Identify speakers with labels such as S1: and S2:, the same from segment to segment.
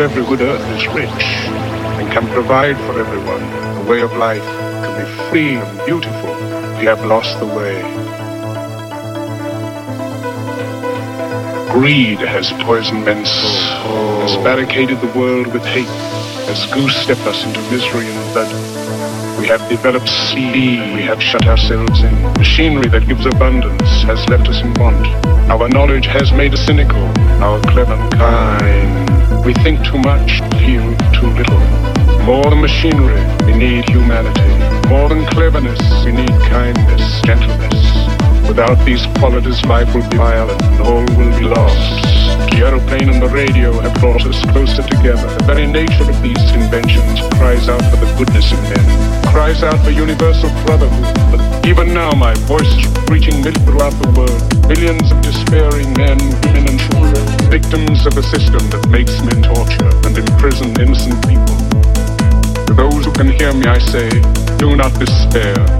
S1: every good earth is rich and can provide for everyone a way of life can be free and beautiful. We have lost the way. Greed has poisoned men's soul, has barricaded the world with hate, has goose-stepped us into misery and blood. We have developed speed, we have shut ourselves in. Machinery that gives abundance has left us in want. Our knowledge has made us cynical, our clever kind we think too much, feel too little. More than machinery, we need humanity. More than cleverness, we need kindness, gentleness. Without these qualities, life will be violent and all will be lost. The aeroplane and the radio have brought us closer together. The very nature of these inventions cries out for the goodness in men, cries out for universal brotherhood. But even now, my voice is reaching throughout the world. Millions of despairing men, women, and children, victims of a system that makes men torture and imprison innocent people. To those who can hear me, I say, do not despair.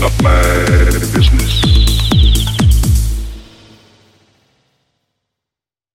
S1: Not my business.